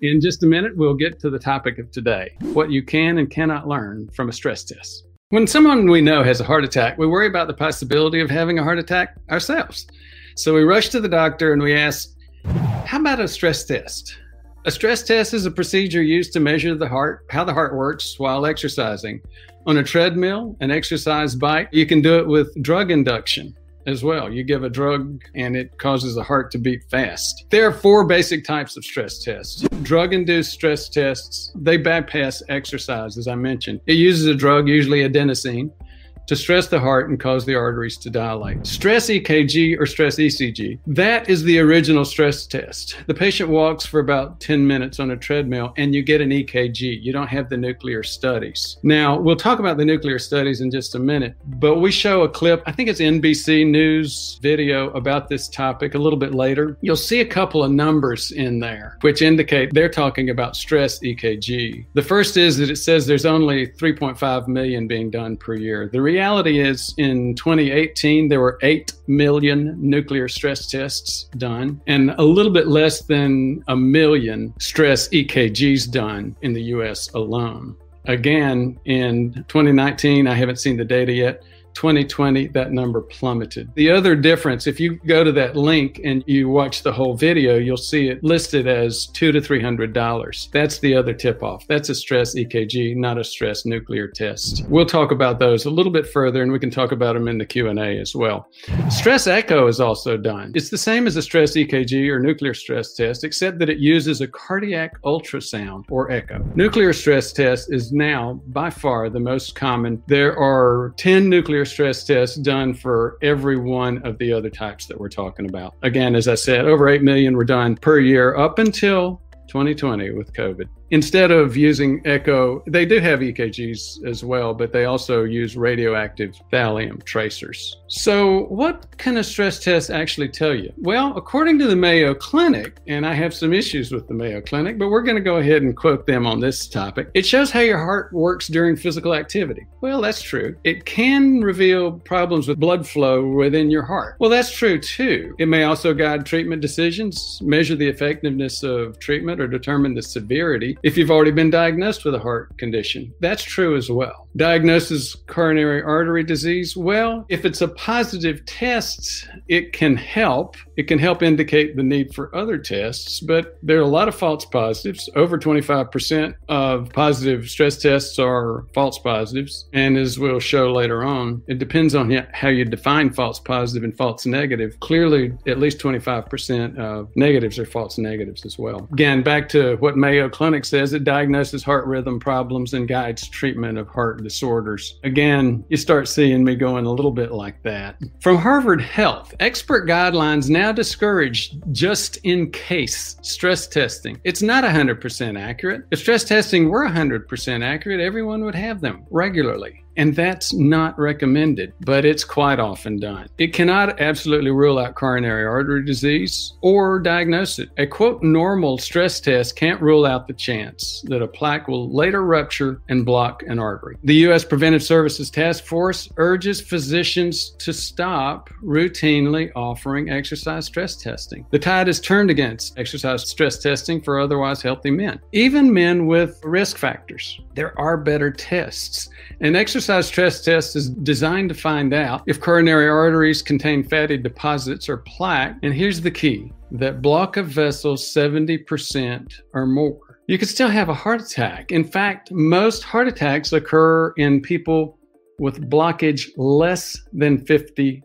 In just a minute, we'll get to the topic of today what you can and cannot learn from a stress test. When someone we know has a heart attack, we worry about the possibility of having a heart attack ourselves. So we rush to the doctor and we ask, How about a stress test? A stress test is a procedure used to measure the heart, how the heart works while exercising. On a treadmill, an exercise bike, you can do it with drug induction as well. You give a drug and it causes the heart to beat fast. There are four basic types of stress tests. Drug induced stress tests, they bypass exercise, as I mentioned. It uses a drug, usually adenosine to stress the heart and cause the arteries to dilate. Stress EKG or stress ECG, that is the original stress test. The patient walks for about 10 minutes on a treadmill and you get an EKG. You don't have the nuclear studies. Now, we'll talk about the nuclear studies in just a minute, but we show a clip, I think it's NBC News video about this topic a little bit later. You'll see a couple of numbers in there which indicate they're talking about stress EKG. The first is that it says there's only 3.5 million being done per year. The reality is in 2018, there were 8 million nuclear stress tests done and a little bit less than a million stress EKGs done in the US alone. Again, in 2019, I haven't seen the data yet 2020, that number plummeted. The other difference, if you go to that link and you watch the whole video, you'll see it listed as two to three hundred dollars. That's the other tip off. That's a stress EKG, not a stress nuclear test. We'll talk about those a little bit further, and we can talk about them in the Q and A as well. Stress echo is also done. It's the same as a stress EKG or nuclear stress test, except that it uses a cardiac ultrasound or echo. Nuclear stress test is now by far the most common. There are 10 nuclear stress tests done for every one of the other types that we're talking about. Again, as I said, over 8 million were done per year up until 2020 with COVID instead of using echo they do have ekgs as well but they also use radioactive thallium tracers. So what can a stress test actually tell you? Well according to the mayo clinic and i have some issues with the mayo clinic but we're going to go ahead and quote them on this topic. It shows how your heart works during physical activity. Well that's true. It can reveal problems with blood flow within your heart. Well that's true too. It may also guide treatment decisions measure the effectiveness of treatment or determine the severity if you've already been diagnosed with a heart condition. That's true as well. Diagnosis coronary artery disease. Well, if it's a positive test, it can help. It can help indicate the need for other tests, but there are a lot of false positives. Over 25% of positive stress tests are false positives. And as we'll show later on, it depends on how you define false positive and false negative. Clearly, at least 25% of negatives are false negatives as well. Again, back to what Mayo Clinic says it diagnoses heart rhythm problems and guides treatment of heart disorders. Again, you start seeing me going a little bit like that. From Harvard Health, expert guidelines now discourage just in case stress testing. It's not 100% accurate. If stress testing were 100% accurate, everyone would have them regularly and that's not recommended, but it's quite often done. It cannot absolutely rule out coronary artery disease or diagnose it. A quote normal stress test can't rule out the chance that a plaque will later rupture and block an artery. The U.S. Preventive Services Task Force urges physicians to stop routinely offering exercise stress testing. The tide has turned against exercise stress testing for otherwise healthy men, even men with risk factors. There are better tests. An exercise stress test is designed to find out if coronary arteries contain fatty deposits or plaque. And here's the key that block of vessels 70% or more. You could still have a heart attack. In fact, most heart attacks occur in people with blockage less than 50%,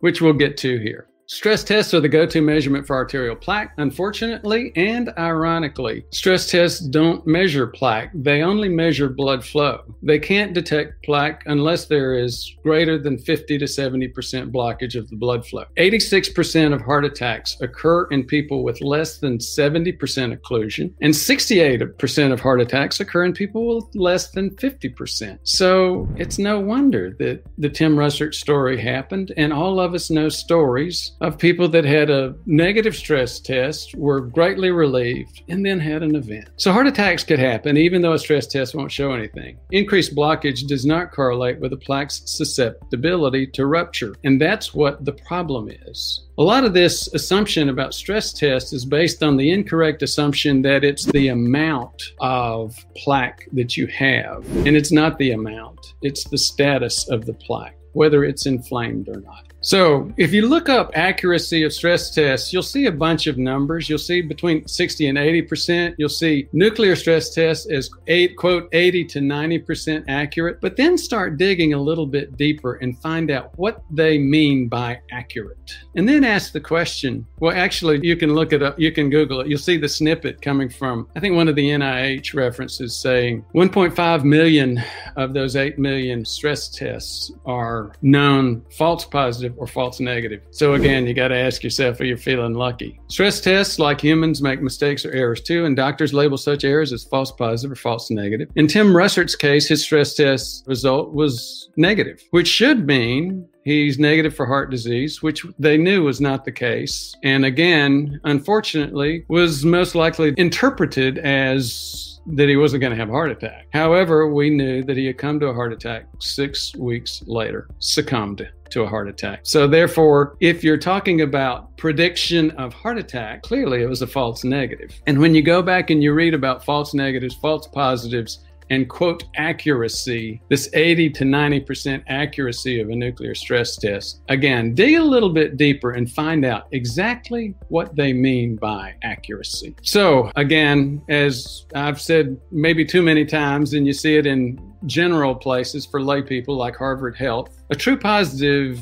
which we'll get to here. Stress tests are the go to measurement for arterial plaque. Unfortunately and ironically, stress tests don't measure plaque, they only measure blood flow. They can't detect plaque unless there is greater than 50 to 70% blockage of the blood flow. 86% of heart attacks occur in people with less than 70% occlusion, and 68% of heart attacks occur in people with less than 50%. So it's no wonder that the Tim Russert story happened, and all of us know stories of people that had a negative stress test were greatly relieved and then had an event. So heart attacks could happen even though a stress test won't show anything. Increased blockage does not correlate with a plaque's susceptibility to rupture, and that's what the problem is. A lot of this assumption about stress tests is based on the incorrect assumption that it's the amount of plaque that you have. And it's not the amount, it's the status of the plaque, whether it's inflamed or not. So, if you look up accuracy of stress tests, you'll see a bunch of numbers. You'll see between 60 and 80%. You'll see nuclear stress tests as eight, quote, 80 to 90% accurate, but then start digging a little bit deeper and find out what they mean by accurate. And then ask the question well, actually, you can look it up, you can Google it. You'll see the snippet coming from, I think, one of the NIH references saying 1.5 million of those 8 million stress tests are known false positive positive or false negative. So again, you got to ask yourself if you're feeling lucky. Stress tests, like humans, make mistakes or errors too, and doctors label such errors as false positive or false negative. In Tim Russert's case, his stress test result was negative, which should mean He's negative for heart disease, which they knew was not the case. And again, unfortunately, was most likely interpreted as that he wasn't going to have a heart attack. However, we knew that he had come to a heart attack six weeks later, succumbed to a heart attack. So, therefore, if you're talking about prediction of heart attack, clearly it was a false negative. And when you go back and you read about false negatives, false positives, and quote accuracy, this 80 to 90% accuracy of a nuclear stress test. Again, dig a little bit deeper and find out exactly what they mean by accuracy. So, again, as I've said maybe too many times, and you see it in general places for lay people like Harvard Health, a true positive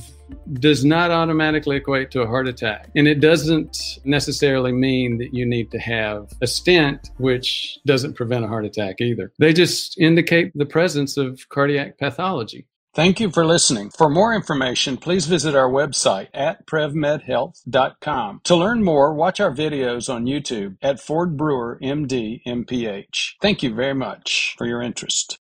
does not automatically equate to a heart attack. And it doesn't necessarily mean that you need to have a stent, which doesn't prevent a heart attack either. They just indicate the presence of cardiac pathology. Thank you for listening. For more information, please visit our website at prevmedhealth.com. To learn more, watch our videos on YouTube at Ford Brewer MD MPH. Thank you very much for your interest.